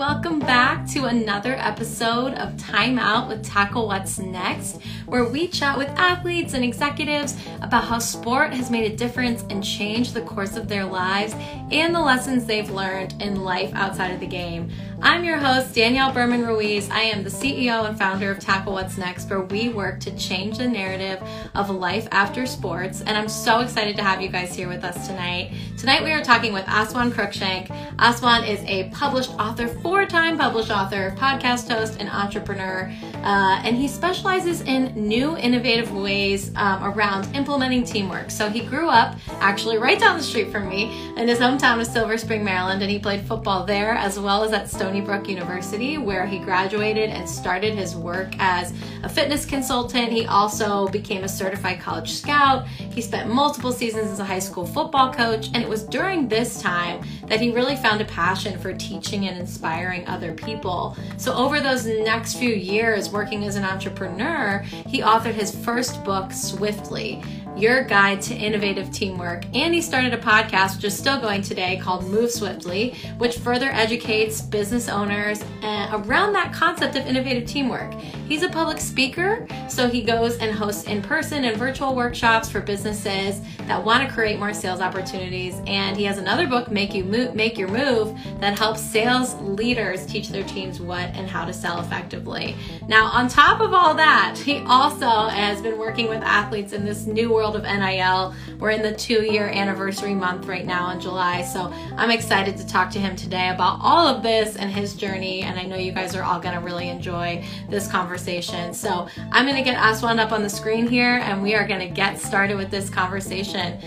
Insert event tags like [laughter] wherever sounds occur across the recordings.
welcome back to another episode of Time Out with Tackle What's Next, where we chat with athletes and executives about how sport has made a difference and changed the course of their lives and the lessons they've learned in life outside of the game. I'm your host, Danielle Berman Ruiz. I am the CEO and founder of Tackle What's Next, where we work to change the narrative of life after sports. And I'm so excited to have you guys here with us tonight. Tonight, we are talking with Aswand Cruickshank. Aswand is a published author, four time published author, podcast host, and entrepreneur. Uh, and he specializes in new, innovative ways um, around implementing teamwork. So he grew up actually right down the street from me in his hometown of Silver Spring, Maryland, and he played football there as well as at Stone. Stony Brook University, where he graduated and started his work as a fitness consultant. He also became a certified college scout. He spent multiple seasons as a high school football coach, and it was during this time that he really found a passion for teaching and inspiring other people. So, over those next few years working as an entrepreneur, he authored his first book, Swiftly your guide to innovative teamwork. And he started a podcast, which is still going today, called Move Swiftly, which further educates business owners uh, around that concept of innovative teamwork. He's a public speaker, so he goes and hosts in person and virtual workshops for businesses that want to create more sales opportunities. And he has another book, Make You Move, Make Your Move, that helps sales leaders teach their teams what and how to sell effectively. Now, on top of all that, he also has been working with athletes in this new world of NIL. We're in the two year anniversary month right now in July. So I'm excited to talk to him today about all of this and his journey. And I know you guys are all going to really enjoy this conversation. So I'm going to get Aswand up on the screen here and we are going to get started with this conversation.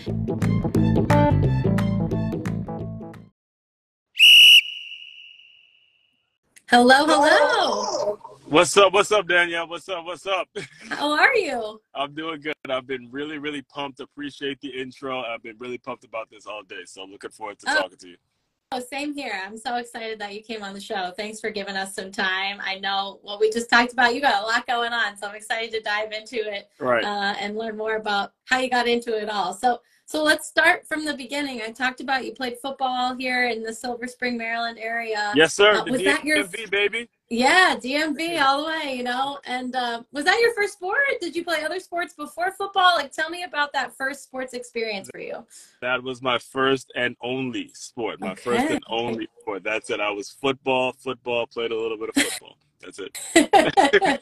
Hello, hello. What's up? What's up, Danielle? What's up? What's up? [laughs] How are you? I'm doing good. I've been really, really pumped. Appreciate the intro. I've been really pumped about this all day. So I'm looking forward to oh. talking to you. Oh, same here. I'm so excited that you came on the show. Thanks for giving us some time. I know what we just talked about. You got a lot going on, so I'm excited to dive into it right. uh, and learn more about how you got into it all. So, so let's start from the beginning. I talked about you played football here in the Silver Spring, Maryland area. Yes, sir. Uh, was that your baby? Yeah, DMV all the way, you know. And uh, was that your first sport? Did you play other sports before football? Like, tell me about that first sports experience for you. That was my first and only sport. My okay. first and only sport. That's it. I was football, football, played a little bit of football. That's it. [laughs]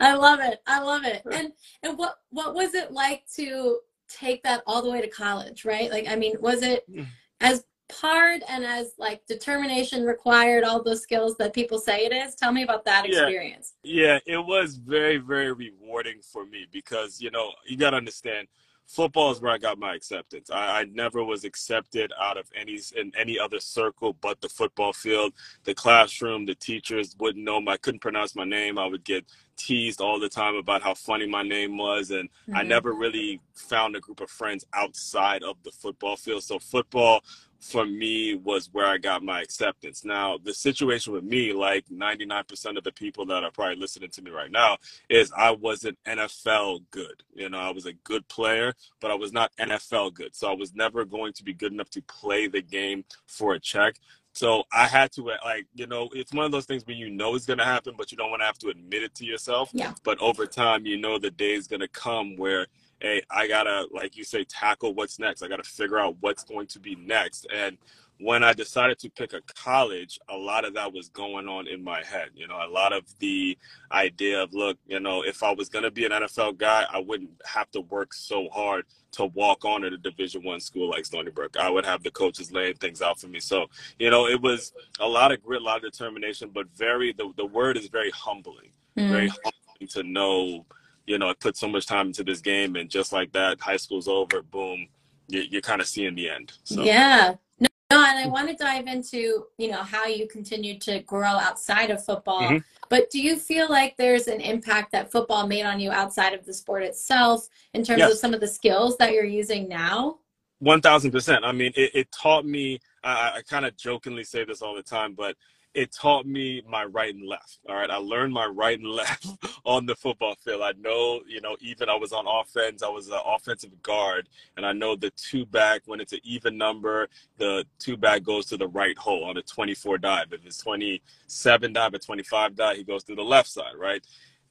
I love it. I love it. And and what what was it like to take that all the way to college, right? Like, I mean, was it mm. as hard and as like determination required all those skills that people say it is tell me about that experience yeah, yeah it was very very rewarding for me because you know you got to understand football is where I got my acceptance. I, I, never was accepted out of any in any other circle but the football field. The classroom, the teachers wouldn't know my. I couldn't pronounce my name. I would get teased all the time about how funny my name was, and mm-hmm. I never really found a group of friends outside of the football field. So football for me was where I got my acceptance. Now, the situation with me, like 99% of the people that are probably listening to me right now, is I wasn't NFL good. You know, I was a good player, but I was not NFL good. So I was never going to be good enough to play the game for a check. So I had to uh, like, you know, it's one of those things where you know it's gonna happen, but you don't want to have to admit it to yourself. Yeah. But over time, you know the day is gonna come where hey, I gotta, like you say, tackle what's next. I gotta figure out what's going to be next. And when I decided to pick a college, a lot of that was going on in my head. You know, a lot of the idea of, look, you know, if I was going to be an NFL guy, I wouldn't have to work so hard to walk on at a Division One school like Stony Brook. I would have the coaches laying things out for me. So, you know, it was a lot of grit, a lot of determination, but very the the word is very humbling, mm. very humbling to know you know, I put so much time into this game, and just like that, high school's over. Boom, you, you're kind of seeing the end. So. Yeah. No, no, and I want to dive into you know how you continued to grow outside of football. Mm-hmm. But do you feel like there's an impact that football made on you outside of the sport itself in terms yes. of some of the skills that you're using now? One thousand percent. I mean, it, it taught me. I, I kind of jokingly say this all the time, but it taught me my right and left. All right. I learned my right and [laughs] left on the football field. I know, you know, even I was on offense, I was an offensive guard, and I know the two back, when it's an even number, the two back goes to the right hole on a 24 dive. If it's 27 dive or 25 dive, he goes to the left side, right?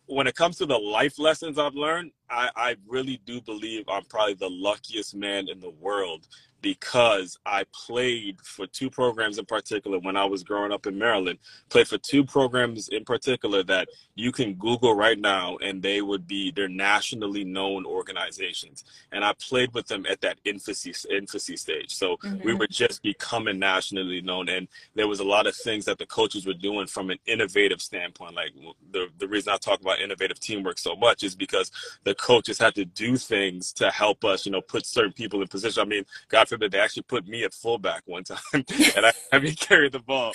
When it comes to the life lessons I've learned, I, I really do believe I'm probably the luckiest man in the world because I played for two programs in particular when I was growing up in Maryland. Played for two programs in particular that you can Google right now and they would be they're nationally known organizations. And I played with them at that infancy infancy stage. So mm-hmm. we were just becoming nationally known and there was a lot of things that the coaches were doing from an innovative standpoint. Like the the reason I talk about innovative teamwork so much is because the coaches had to do things to help us, you know, put certain people in position. I mean, God forbid they actually put me at fullback one [laughs] time and I had me carry the ball.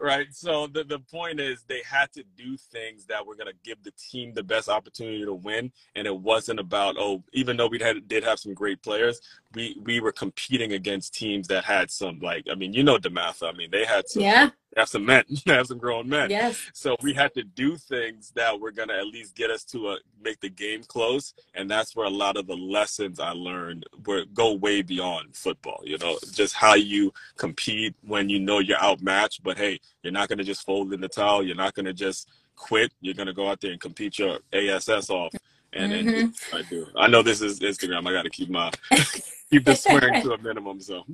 Right. So the, the point is they had to do things that were gonna give the team the best opportunity to win. And it wasn't about, oh, even though we had did have some great players, we we were competing against teams that had some like I mean, you know DeMatha. I mean, they had some yeah have some men, [laughs] have some grown men. Yes. So we had to do things that were gonna at least get us to a, make the game close, and that's where a lot of the lessons I learned were go way beyond football. You know, just how you compete when you know you're outmatched, but hey, you're not gonna just fold in the towel. You're not gonna just quit. You're gonna go out there and compete your ass off. And, mm-hmm. and I do. I know this is Instagram. I got to keep my [laughs] keep the swearing to a minimum. So.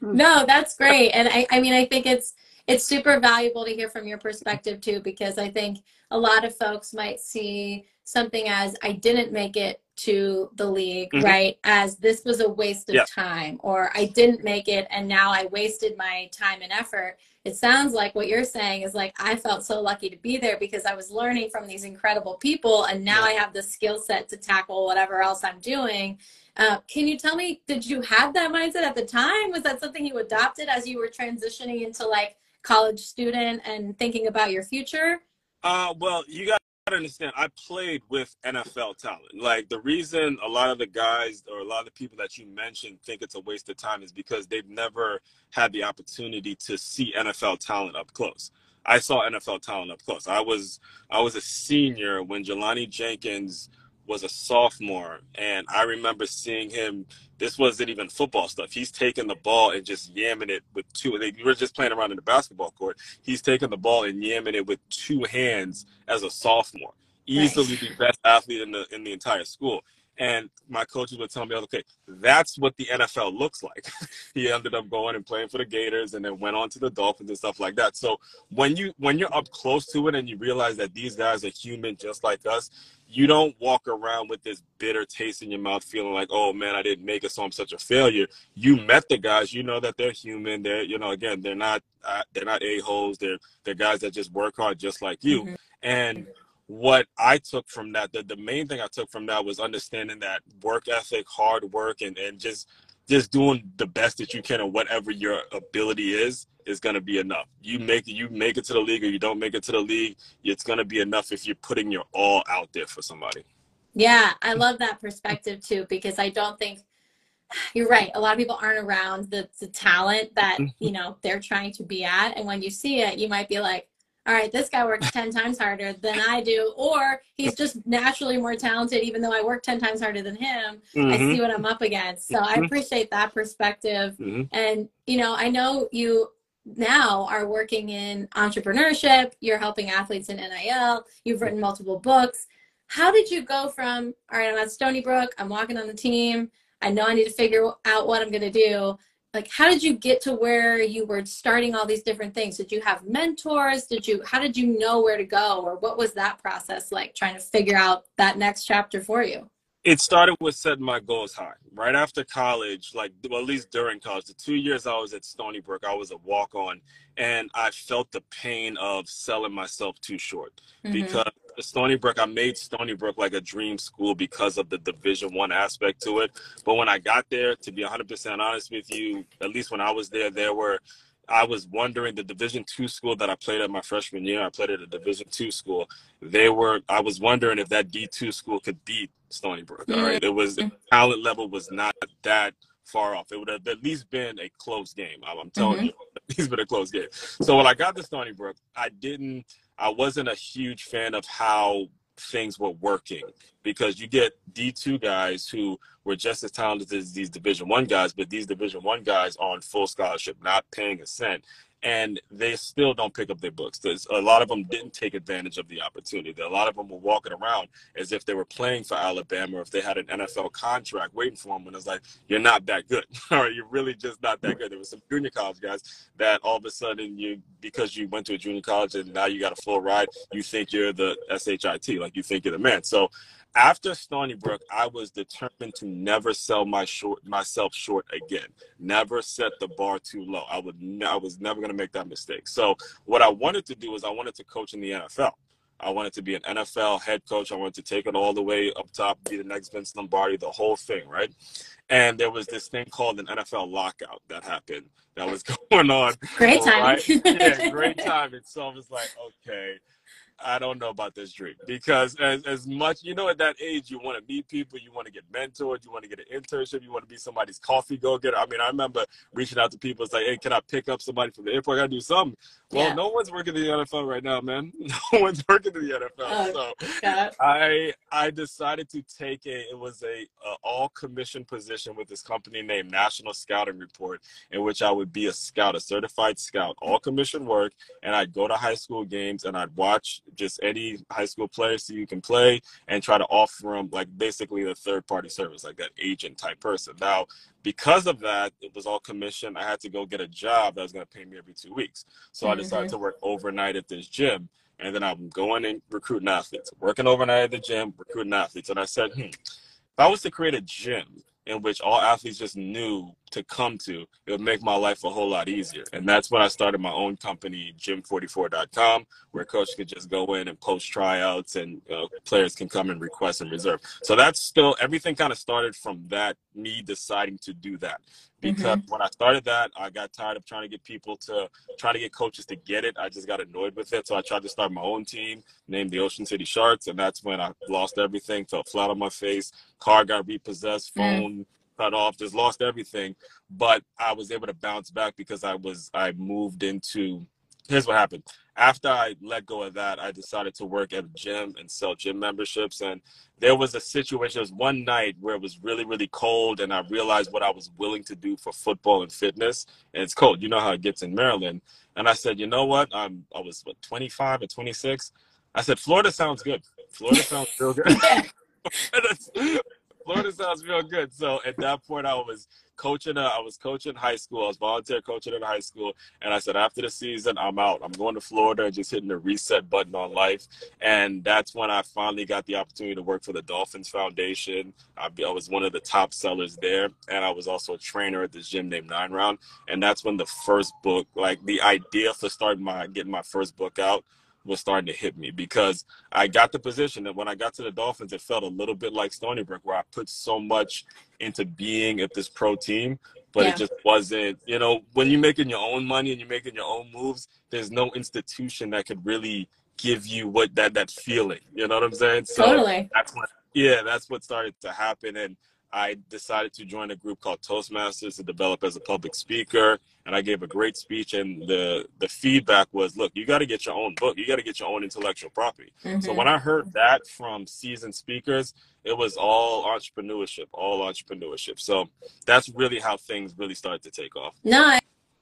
No, that's great, and I, I mean, I think it's it's super valuable to hear from your perspective too, because I think a lot of folks might see something as I didn't make it to the league, mm-hmm. right? As this was a waste of yeah. time, or I didn't make it and now I wasted my time and effort. It sounds like what you're saying is like I felt so lucky to be there because I was learning from these incredible people, and now yeah. I have the skill set to tackle whatever else I'm doing. Uh, can you tell me, did you have that mindset at the time? Was that something you adopted as you were transitioning into like college student and thinking about your future? Uh, well, you got to understand, I played with NFL talent. Like the reason a lot of the guys or a lot of the people that you mentioned think it's a waste of time is because they've never had the opportunity to see NFL talent up close. I saw NFL talent up close. I was I was a senior when Jelani Jenkins was a sophomore, and I remember seeing him. This wasn't even football stuff. He's taking the ball and just yamming it with two. They were just playing around in the basketball court. He's taking the ball and yamming it with two hands as a sophomore. Easily the best athlete in the in the entire school. And my coaches would tell me, okay, that's what the NFL looks like. [laughs] he ended up going and playing for the Gators and then went on to the Dolphins and stuff like that. So when you when you're up close to it and you realize that these guys are human just like us, you don't walk around with this bitter taste in your mouth feeling like oh man i didn't make it so i'm such a failure. You met the guys you know that they're human they're you know again they're not uh, they're not a-holes they're they're guys that just work hard just like you. Mm-hmm. and what i took from that the, the main thing i took from that was understanding that work ethic hard work and and just just doing the best that you can or whatever your ability is is going to be enough. You make you make it to the league or you don't make it to the league, it's going to be enough if you're putting your all out there for somebody. Yeah, I love that perspective too because I don't think [sighs] you're right. A lot of people aren't around the the talent that, mm-hmm. you know, they're trying to be at and when you see it, you might be like, all right, this guy works 10 times harder than I do, or he's just naturally more talented, even though I work 10 times harder than him. Mm-hmm. I see what I'm up against. So I mm-hmm. appreciate that perspective. Mm-hmm. And, you know, I know you now are working in entrepreneurship, you're helping athletes in NIL, you've written multiple books. How did you go from, all right, I'm at Stony Brook, I'm walking on the team, I know I need to figure out what I'm going to do. Like how did you get to where you were starting all these different things? Did you have mentors? Did you how did you know where to go? Or what was that process like trying to figure out that next chapter for you it started with setting my goals high right after college like well, at least during college the two years i was at stony brook i was a walk-on and i felt the pain of selling myself too short mm-hmm. because Stony Brook, I made Stony Brook like a dream school because of the Division One aspect to it. But when I got there, to be 100% honest with you, at least when I was there, there were I was wondering the Division two school that I played at my freshman year. I played at a Division two school. They were. I was wondering if that D two school could beat Stony Brook. All right, it was the talent level was not that far off. It would have at least been a close game. I'm, I'm telling mm-hmm. you, [laughs] it's been a close game. So when I got to Stony Brook, I didn't. I wasn't a huge fan of how things were working because you get D2 guys who were just as talented as these Division One guys, but these Division One guys on full scholarship, not paying a cent and they still don't pick up their books. There's, a lot of them didn't take advantage of the opportunity. A lot of them were walking around as if they were playing for Alabama or if they had an NFL contract waiting for them. And it's like, you're not that good. [laughs] All right, you're really just not that good. There were some junior college guys that all of a sudden you, because you went to a junior college and now you got a full ride, you think you're the SHIT, like you think you're the man. So after Stony Brook, I was determined to never sell my short myself short again. Never set the bar too low. I would I was never going to make that mistake. So what I wanted to do is I wanted to coach in the NFL. I wanted to be an NFL head coach. I wanted to take it all the way up top, be the next Vince Lombardi, the whole thing, right? And there was this thing called an NFL lockout that happened that was [laughs] going on. Great time. Right? yeah, great [laughs] time. And so I was like, okay, I don't know about this dream because as, as much you know at that age you want to meet people, you want to get mentored, you want to get an internship, you want to be somebody's coffee go getter. I mean, I remember reaching out to people. It's like, hey, can I pick up somebody from the airport? I gotta do something. Well, yeah. no one's working in the NFL right now, man. [laughs] No one's working in the NFL. Oh, so. I I decided to take a it was a, a all commission position with this company named National Scouting Report, in which I would be a scout, a certified scout, all commission work, and I'd go to high school games and I'd watch just any high school players so you can play and try to offer them like basically the third party service, like that agent type person. Now, because of that, it was all commission. I had to go get a job that was going to pay me every two weeks. So mm-hmm. I decided to work overnight at this gym. And then I'm going and recruiting athletes, working overnight at the gym, recruiting athletes. And I said, hmm, if I was to create a gym in which all athletes just knew to come to, it would make my life a whole lot easier. And that's when I started my own company, gym44.com, where coaches could just go in and post tryouts and uh, players can come and request and reserve. So that's still everything kind of started from that, me deciding to do that. Because mm-hmm. when I started that, I got tired of trying to get people to try to get coaches to get it. I just got annoyed with it. So I tried to start my own team, named the Ocean City Sharks. And that's when I lost everything, fell flat on my face, car got repossessed, phone. Mm cut off, just lost everything. But I was able to bounce back because I was I moved into here's what happened. After I let go of that, I decided to work at a gym and sell gym memberships. And there was a situation, there was one night where it was really, really cold, and I realized what I was willing to do for football and fitness. And it's cold. You know how it gets in Maryland. And I said, you know what? I'm I was what 25 or 26. I said, Florida sounds good. Florida sounds real good. [laughs] [laughs] [laughs] Sounds real good. So at that point, I was coaching. A, I was coaching high school. I was volunteer coaching in high school, and I said after the season, I'm out. I'm going to Florida, just hitting the reset button on life. And that's when I finally got the opportunity to work for the Dolphins Foundation. I, I was one of the top sellers there, and I was also a trainer at this gym named Nine Round. And that's when the first book, like the idea for starting my getting my first book out was starting to hit me because I got the position that when I got to the Dolphins, it felt a little bit like Stony Brook, where I put so much into being at this pro team, but yeah. it just wasn't, you know, when you're making your own money and you're making your own moves, there's no institution that could really give you what that that feeling. You know what I'm saying? So totally. That's what yeah, that's what started to happen. And I decided to join a group called Toastmasters to develop as a public speaker. And I gave a great speech, and the the feedback was, "Look, you got to get your own book. You got to get your own intellectual property." Mm-hmm. So when I heard that from seasoned speakers, it was all entrepreneurship, all entrepreneurship. So that's really how things really started to take off. No, I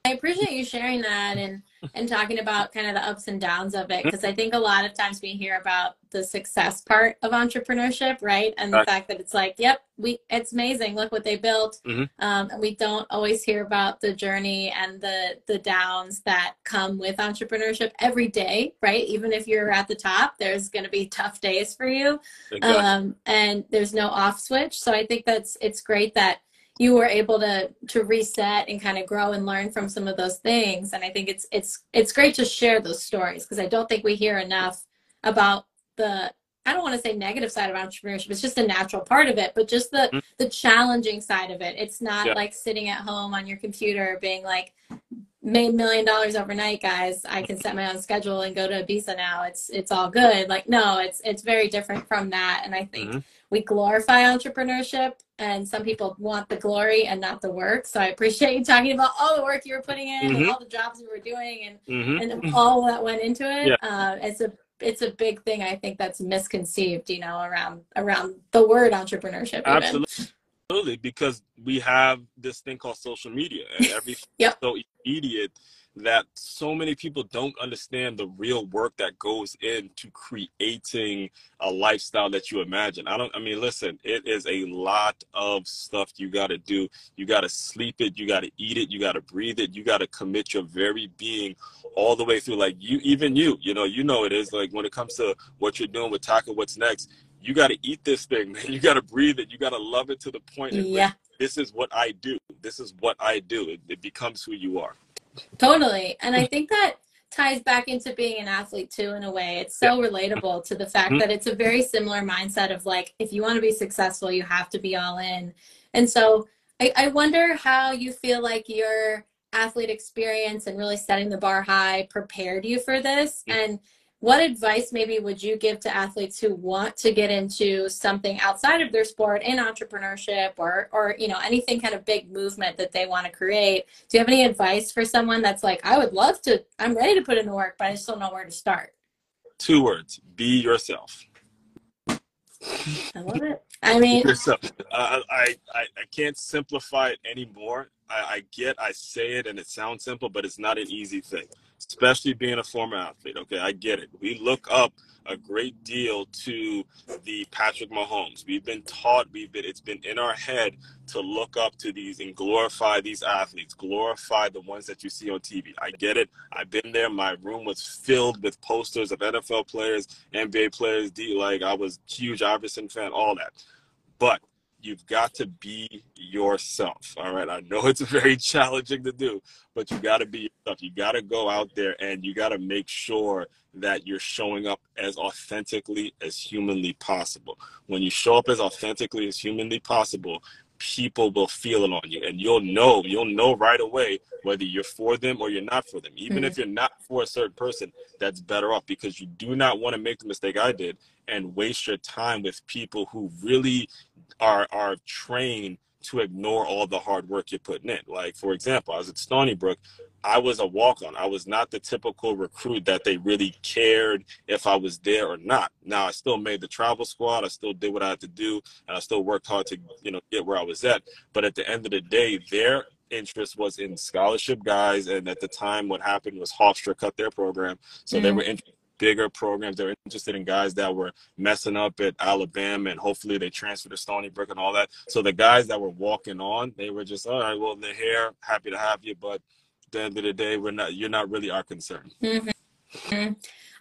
appreciate you sharing that and and talking about kind of the ups and downs of it because I think a lot of times we hear about the success part of entrepreneurship, right? And the fact that it's like, yep, we it's amazing. Look what they built, mm-hmm. um, and we don't always hear about the journey and the the downs that come with entrepreneurship every day, right? Even if you're at the top, there's going to be tough days for you, exactly. um, and there's no off switch. So I think that's it's great that you were able to to reset and kind of grow and learn from some of those things and i think it's it's it's great to share those stories because i don't think we hear enough about the i don't want to say negative side of entrepreneurship it's just a natural part of it but just the mm-hmm. the challenging side of it it's not yeah. like sitting at home on your computer being like made million dollars overnight, guys. I can set my own schedule and go to Ibiza now. It's it's all good. Like no, it's it's very different from that. And I think mm-hmm. we glorify entrepreneurship and some people want the glory and not the work. So I appreciate you talking about all the work you were putting in mm-hmm. and all the jobs you were doing and mm-hmm. and all that went into it. Yeah. Uh, it's a it's a big thing I think that's misconceived, you know, around around the word entrepreneurship. Even. Absolutely, because we have this thing called social media and [laughs] everything yep. so immediate that so many people don't understand the real work that goes into creating a lifestyle that you imagine. I don't I mean listen, it is a lot of stuff you got to do. You got to sleep it, you got to eat it, you got to breathe it, you got to commit your very being all the way through like you even you, you know, you know it is like when it comes to what you're doing with Tackle what's next, you got to eat this thing, man. [laughs] You got to breathe it. You got to love it to the point. Yeah. This is what I do. This is what I do. It, it becomes who you are. Totally. And I think that ties back into being an athlete too in a way it's so yeah. relatable to the fact mm-hmm. that it's a very similar mindset of like if you want to be successful you have to be all in and so I, I wonder how you feel like your athlete experience and really setting the bar high prepared you for this mm-hmm. and what advice maybe would you give to athletes who want to get into something outside of their sport in entrepreneurship or or you know anything kind of big movement that they want to create? Do you have any advice for someone that's like i would love to i'm ready to put in the work but i just don't know where to start two words be yourself. I love it. I mean yourself. I, I i can't simplify it anymore. I, I get i say it and it sounds simple but it's not an easy thing especially being a former athlete. Okay, I get it. We look up a great deal to the Patrick Mahomes. We've been taught, we've been it's been in our head to look up to these and glorify these athletes, glorify the ones that you see on TV. I get it. I've been there. My room was filled with posters of NFL players, NBA players, D like I was huge Iverson fan, all that. But you've got to be yourself. All right. I know it's [laughs] very challenging to do, but you got to be yourself. You got to go out there and you got to make sure that you're showing up as authentically as humanly possible. When you show up as authentically as humanly possible, people will feel it on you and you'll know you'll know right away whether you're for them or you're not for them even mm-hmm. if you're not for a certain person that's better off because you do not want to make the mistake i did and waste your time with people who really are are trained to ignore all the hard work you're putting in. Like for example, I was at Stony Brook. I was a walk on. I was not the typical recruit that they really cared if I was there or not. Now I still made the travel squad. I still did what I had to do, and I still worked hard to you know get where I was at. But at the end of the day, their interest was in scholarship guys, and at the time, what happened was Hofstra cut their program, so mm-hmm. they were interested bigger programs. They're interested in guys that were messing up at Alabama, and hopefully they transfer to Stony Brook and all that. So the guys that were walking on, they were just all right. Well, they're here, happy to have you, but at the end of the day, we're not. You're not really our concern. Mm-hmm.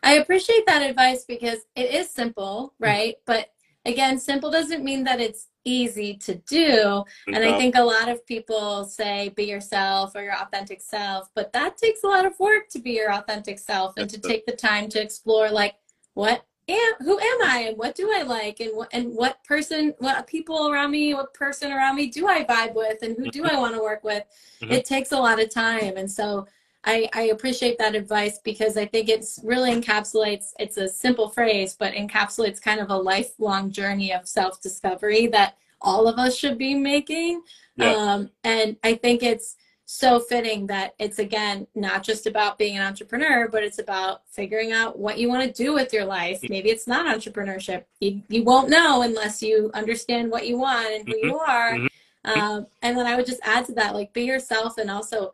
I appreciate that advice because it is simple, right? But again, simple doesn't mean that it's easy to do. And I think a lot of people say be yourself or your authentic self, but that takes a lot of work to be your authentic self and to take the time to explore like what am who am I and what do I like and what and what person what people around me, what person around me do I vibe with and who do I mm-hmm. want to work with? Mm-hmm. It takes a lot of time. And so I, I appreciate that advice because I think it's really encapsulates, it's a simple phrase, but encapsulates kind of a lifelong journey of self discovery that all of us should be making. Yeah. Um, and I think it's so fitting that it's again not just about being an entrepreneur, but it's about figuring out what you want to do with your life. Maybe it's not entrepreneurship. You, you won't know unless you understand what you want and who you mm-hmm. are. Mm-hmm. Um, and then I would just add to that, like be yourself and also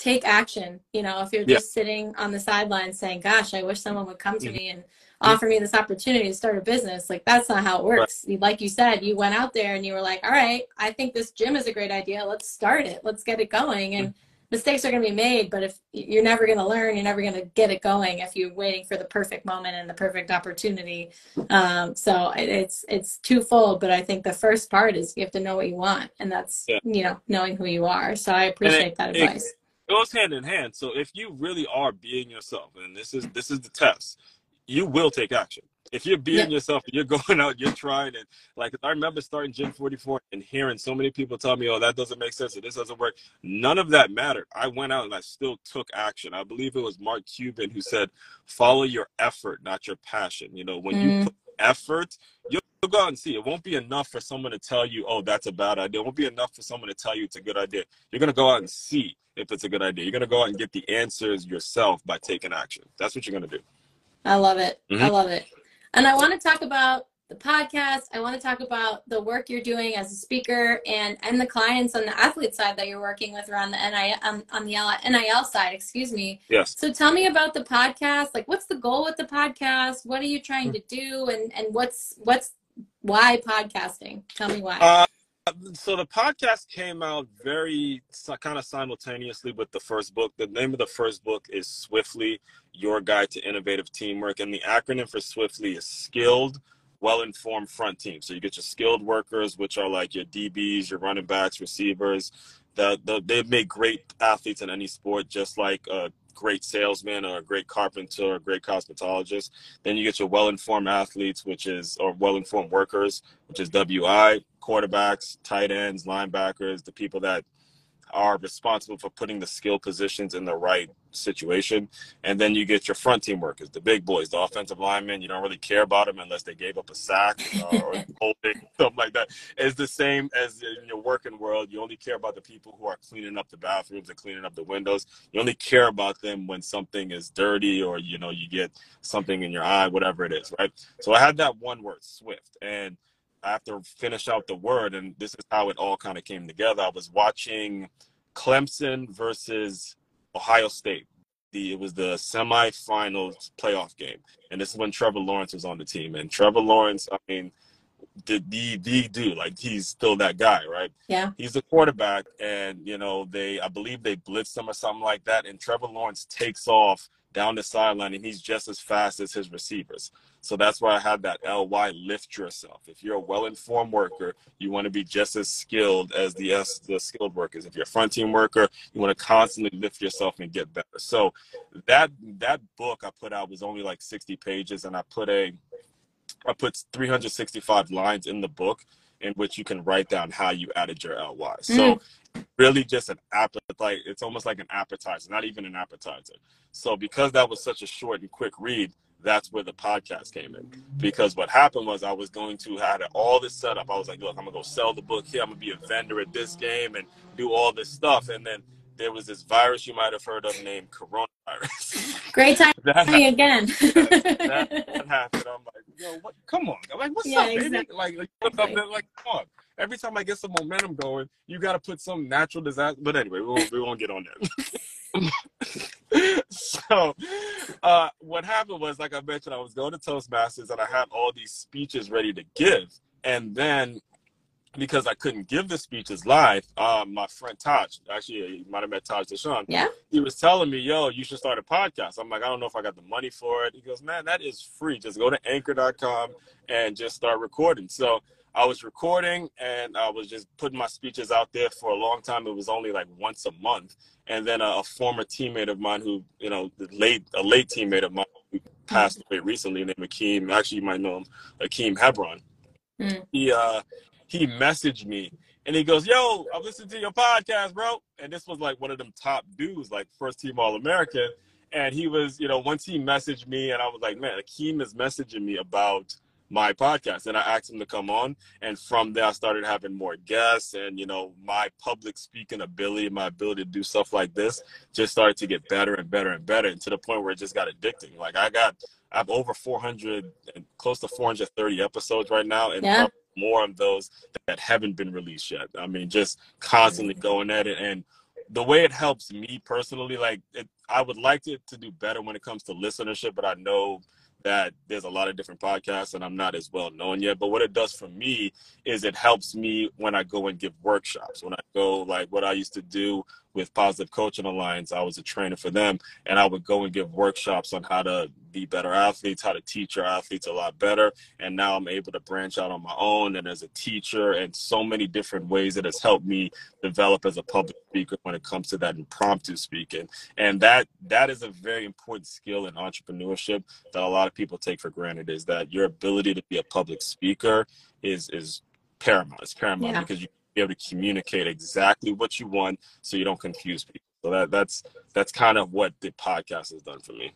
take action. You know, if you're just yeah. sitting on the sidelines saying, "Gosh, I wish someone would come to mm-hmm. me and offer me this opportunity to start a business," like that's not how it works. Right. Like you said, you went out there and you were like, "All right, I think this gym is a great idea. Let's start it. Let's get it going." And mm-hmm. mistakes are going to be made, but if you're never going to learn, you're never going to get it going if you're waiting for the perfect moment and the perfect opportunity. Um, so it's it's twofold, but I think the first part is you have to know what you want, and that's yeah. you know knowing who you are. So I appreciate it, that advice. It, goes hand in hand. So if you really are being yourself, and this is this is the test, you will take action. If you're being Yeah. yourself, you're [laughs] going out, you're trying it. Like I remember starting Gym 44 and hearing so many people tell me, "Oh, that doesn't make sense, or this doesn't work." None of that mattered. I went out and I still took action. I believe it was Mark Cuban who said, "Follow your effort, not your passion." You know, when Mm. you put effort, you'll you'll go out and see. It won't be enough for someone to tell you, "Oh, that's a bad idea." It won't be enough for someone to tell you it's a good idea. You're gonna go out and see if it's a good idea. You're gonna go out and get the answers yourself by taking action. That's what you're gonna do. I love it. I Mhm. love it. And I want to talk about the podcast. I want to talk about the work you're doing as a speaker and and the clients on the athlete side that you're working with around the NIL um, on the NIL side, excuse me. Yes. So tell me about the podcast. Like what's the goal with the podcast? What are you trying to do and and what's what's why podcasting? Tell me why. Uh, so the podcast came out very kind of simultaneously with the first book. The name of the first book is Swiftly: Your Guide to Innovative Teamwork, and the acronym for Swiftly is Skilled, Well-Informed Front Team. So you get your skilled workers, which are like your DBs, your running backs, receivers. The, the they make great athletes in any sport, just like great salesman or a great carpenter or a great cosmetologist. Then you get your well-informed athletes, which is or well-informed workers, which is WI, quarterbacks, tight ends, linebackers, the people that are responsible for putting the skill positions in the right situation. And then you get your front team workers, the big boys, the offensive linemen. You don't really care about them unless they gave up a sack uh, or [laughs] holding, [laughs] something like that. It's the same as in your working world. You only care about the people who are cleaning up the bathrooms and cleaning up the windows. You only care about them when something is dirty or, you know, you get something in your eye, whatever it is, right? So I had that one word, Swift. And I have to finish out the word, and this is how it all kind of came together. I was watching Clemson versus Ohio State. The, it was the semifinals playoff game, and this is when Trevor Lawrence was on the team. And Trevor Lawrence, I mean, the the the dude, like he's still that guy, right? Yeah. He's the quarterback, and you know they, I believe they blitzed him or something like that, and Trevor Lawrence takes off down the sideline, and he's just as fast as his receivers. So that's why I had that LY lift yourself. If you're a well-informed worker, you want to be just as skilled as the the skilled workers. If you're a front team worker, you want to constantly lift yourself and get better. So that that book I put out was only like 60 pages, and I put a I put 365 lines in the book in which you can write down how you added your LY. So mm. really just an appetite. It's almost like an appetizer, not even an appetizer. So because that was such a short and quick read, that's where the podcast came in. Because what happened was I was going to had all this set up. I was like, look, I'm gonna go sell the book here. I'm gonna be a vendor at this game and do all this stuff. And then there was this virus you might have heard of named coronavirus. [laughs] Great time [laughs] that, again. that, that happened. I'm like, yo, what? Come on, I'm like, what's Yeah, up, baby? Like, like, man? like, come on. Every time I get some momentum going, you got to put some natural disaster. But anyway, we won't, we won't get on that. [laughs] so, uh, what happened was, like I mentioned, I was going to Toastmasters and I had all these speeches ready to give, and then because I couldn't give the speeches live, um, my friend Taj, actually, you might have met Taj Deshawn, yeah. he was telling me, yo, you should start a podcast. I'm like, I don't know if I got the money for it. He goes, man, that is free. Just go to anchor.com and just start recording. So I was recording and I was just putting my speeches out there for a long time. It was only like once a month. And then a, a former teammate of mine who, you know, late, a late teammate of mine who passed away recently named Akeem, actually you might know him, Akeem Hebron. Mm. He, uh, he messaged me and he goes, Yo, I'm listening to your podcast, bro. And this was like one of them top dudes, like first team All American. And he was, you know, once he messaged me, and I was like, Man, Akeem is messaging me about my podcast. And I asked him to come on. And from there, I started having more guests. And, you know, my public speaking ability, my ability to do stuff like this just started to get better and better and better. And to the point where it just got addicting. Like, I got, I have over 400 and close to 430 episodes right now. And Yeah. More of those that haven't been released yet. I mean, just constantly mm. going at it. And the way it helps me personally, like it, I would like it to do better when it comes to listenership, but I know that there's a lot of different podcasts and I'm not as well known yet. But what it does for me is it helps me when I go and give workshops. When I go, like what I used to do with Positive Coaching Alliance, I was a trainer for them, and I would go and give workshops on how to be better athletes, how to teach our athletes a lot better. And now I'm able to branch out on my own and as a teacher and so many different ways that has helped me develop as a public speaker when it comes to that impromptu speaking. And that that is a very important skill in entrepreneurship that a lot of people take for granted is that your ability to be a public speaker is is paramount. It's paramount yeah. because you able to communicate exactly what you want so you don't confuse people. So that that's that's kind of what the podcast has done for me.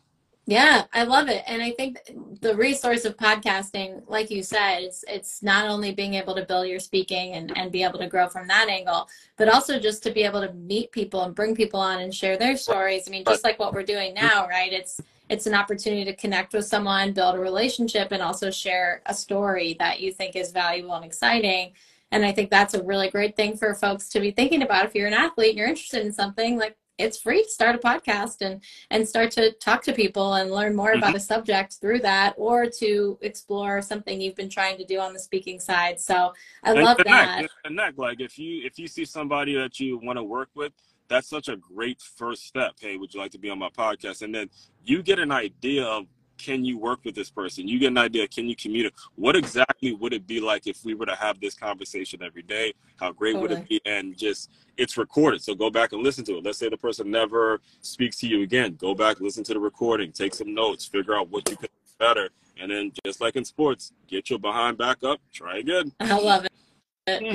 Yeah, I love it. And I think the resource of podcasting, like you said, it's it's not only being able to build your speaking and, and be able to grow from that angle, but also just to be able to meet people and bring people on and share their stories. I mean, just like what we're doing now, right? It's it's an opportunity to connect with someone, build a relationship, and also share a story that you think is valuable and exciting. And I think that's a really great thing for folks to be thinking about. If you're an athlete and you're interested in something, like it's free to start a podcast and and start to talk to people and learn more about mm-hmm. a subject through that or to explore something you've been trying to do on the speaking side. So i and love connect, that. connect. Like if you if you see somebody that you want to work with that's such a great first step. Hey would you like to be on my podcast? And then you get an idea of can you work with this person? You get an idea. Can you communicate? What exactly would it be like if we were to have this conversation every day? How great totally. would it be? And just it's recorded, so go back and listen to it. Let's say the person never speaks to you again. Go back, listen to the recording, take some notes, figure out what you could do better, and then just like in sports, get your behind back up. Try again. [laughs] I love it.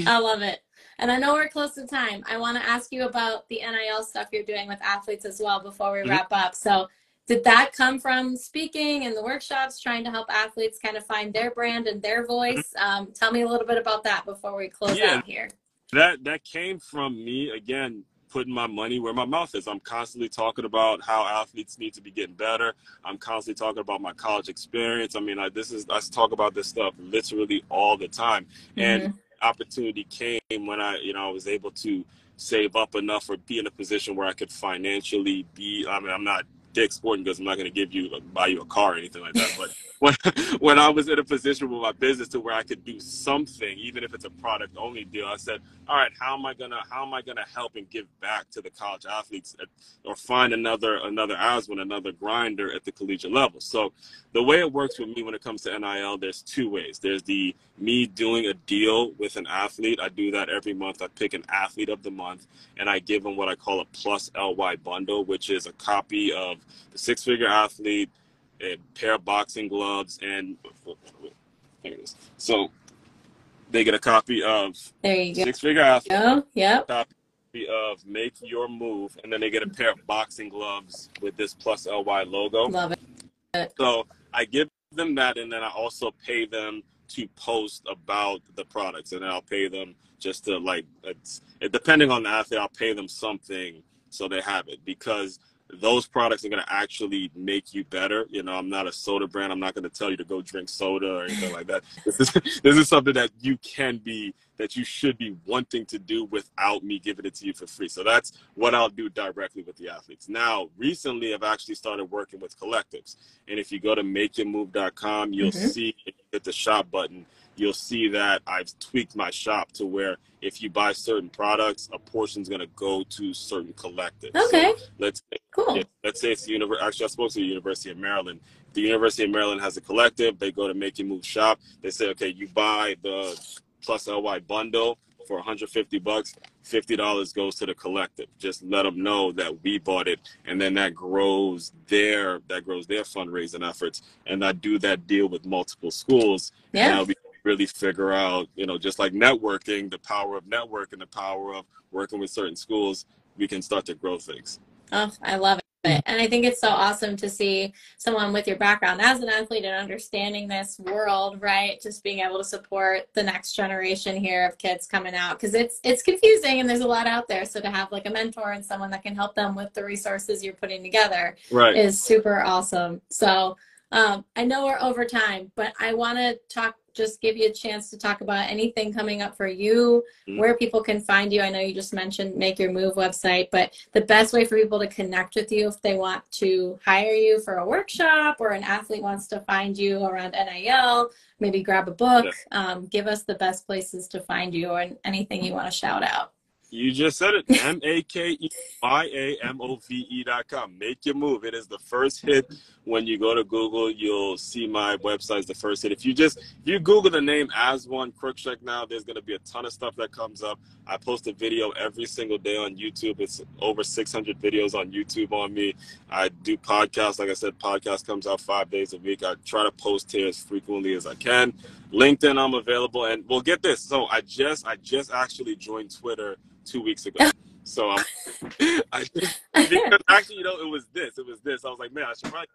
I love it. And I know we're close to time. I want to ask you about the NIL stuff you're doing with athletes as well before we mm-hmm. wrap up. So did that come from speaking and the workshops trying to help athletes kind of find their brand and their voice? Um, tell me a little bit about that before we close yeah, out here. That that came from me again putting my money where my mouth is. I'm constantly talking about how athletes need to be getting better. I'm constantly talking about my college experience. I mean I, this is i talk about this stuff literally all the time. Mm-hmm. and opportunity came when i you know i was able to save up enough or be in a position where i could financially be i mean i'm not Dick's Sporting Goods. I'm not going to give you buy you a car or anything like that. But [laughs] when when I was in a position with my business to where I could do something, even if it's a product only deal, I said, all right, how am I gonna how am I gonna help and give back to the college athletes at, or find another another Aswand, another grinder at the collegiate level? So the way it works with me when it comes to NIL, there's two ways. There's the me doing a deal with an athlete. I do that every month. I pick an athlete of the month and I give them what I call a plus LY bundle, which is a copy of the six figure athlete, a pair of boxing gloves, and here it is. So they get a copy of there you go. six figure athlete. Oh, yep. Copy of Make Your Move, and then they get a pair of boxing gloves with this plus LY logo. Love it. So I give them that, and then I also pay them to post about the products, and then I'll pay them just to like it's it, depending on the athlete, I'll pay them something so they have it because those products are going to actually make you better. You know, I'm not a soda brand. I'm not going to tell you to go drink soda or anything like that. This is [laughs] this is something that you can be that you should be wanting to do without me giving it to you for free. So that's what I'll do directly with the athletes. Now, recently I've actually started working with collectives. And if you go to makeyamove.com, you'll mm-hmm. see hit the shop button you'll see that I've tweaked my shop to where if you buy certain products, a portion is going to go to certain collectives. Okay. So let's cool. Yeah, let's say it's the university. Actually, I spoke to the University of Maryland. The University of Maryland has a collective. They go to Make You Move shop. They say, okay, you buy the Plus LY bundle for 150 bucks. $50 goes to the collective. Just let them know that we bought it, and then that grows their that grows their fundraising efforts. And I do that deal with multiple schools. Yeah really figure out, you know, just like networking, the power of network and the power of working with certain schools, we can start to grow things. Oh, I love it. Mm-hmm. And I think it's so awesome to see someone with your background as an athlete and understanding this world, right? Just being able to support the next generation here of kids coming out because it's it's confusing and there's a lot out there. So to have like a mentor and someone that can help them with the resources you're putting together right. is super awesome. So um, I know we're over time, but I want to talk just give you a chance to talk about anything coming up for you, mm-hmm. where people can find you. I know you just mentioned Make Your Move website, but the best way for people to connect with you if they want to hire you for a workshop or an athlete wants to find you around NIL, maybe grab a book, um, give us the best places to find you and anything you want to shout out. You just said it. M A K E Y A M O V E dot com. Make your move. It is the first hit when you go to Google. You'll see my website is the first hit. If you just if you Google the name Aswand Cruickshank now, there's gonna be a ton of stuff that comes up. I post a video every single day on YouTube. It's over 600 videos on YouTube on me. I do podcasts. Like I said, podcast comes out five days a week. I try to post here as frequently as I can. LinkedIn, I'm available, and we'll get this. So I just I just actually joined Twitter two weeks ago. [laughs] So um, [laughs] I [laughs] because actually, you know, it was this. It was this. I was like, man, I should probably.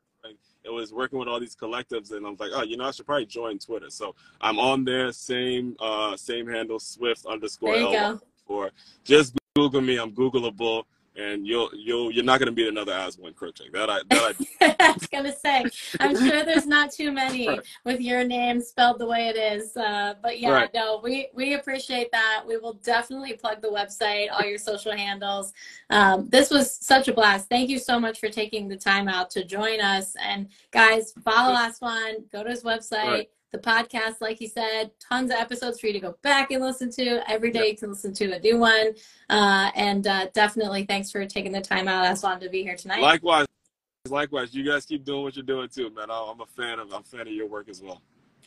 It was working with all these collectives, and I was like, oh, you know, I should probably join Twitter. So I'm on there, same uh, same handle, Swift underscore L. Or just Google me. I'm Googleable and you'll you'll you're not going to beat another Aswand Cruickshank. That I that I. [laughs] I was going to say, I'm sure there's not too many [laughs] right. with your name spelled the way it is. Uh, but yeah, right. no, we we appreciate that. We will definitely plug the website, all your social handles. Um, this was such a blast. Thank you so much for taking the time out to join us. And guys, follow Aswand. Go to his website. Right the podcast, like he said, tons of episodes for you to go back and listen to. Every day yep. you can listen to a new one. Uh, and uh, definitely thanks for taking the time out, Aswand, to be here tonight. Likewise. Likewise. You guys keep doing what you're doing too, man. I'm a fan of I'm a fan of your work as well.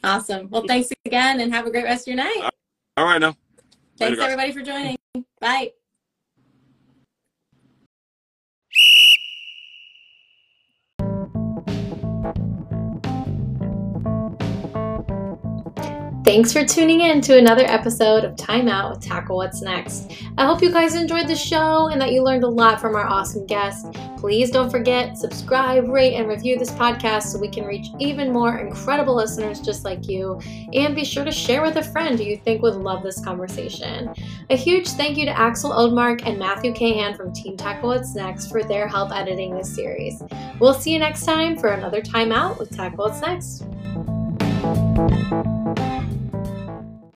Awesome. Well, thanks again and have a great rest of your night. All right now. Thanks Later, everybody for joining. Bye. Thanks for tuning in to another episode of Time Out with Tackle What's Next. I hope you guys enjoyed the show and that you learned a lot from our awesome guests. Please don't forget, subscribe, rate, and review this podcast so we can reach even more incredible listeners just like you. And be sure to share with a friend who you think would love this conversation. A huge thank you to Axel Oldmark and Matthew Cahan from Team Tackle What's Next for their help editing this series. We'll see you next time for another Time Out with Tackle What's Next.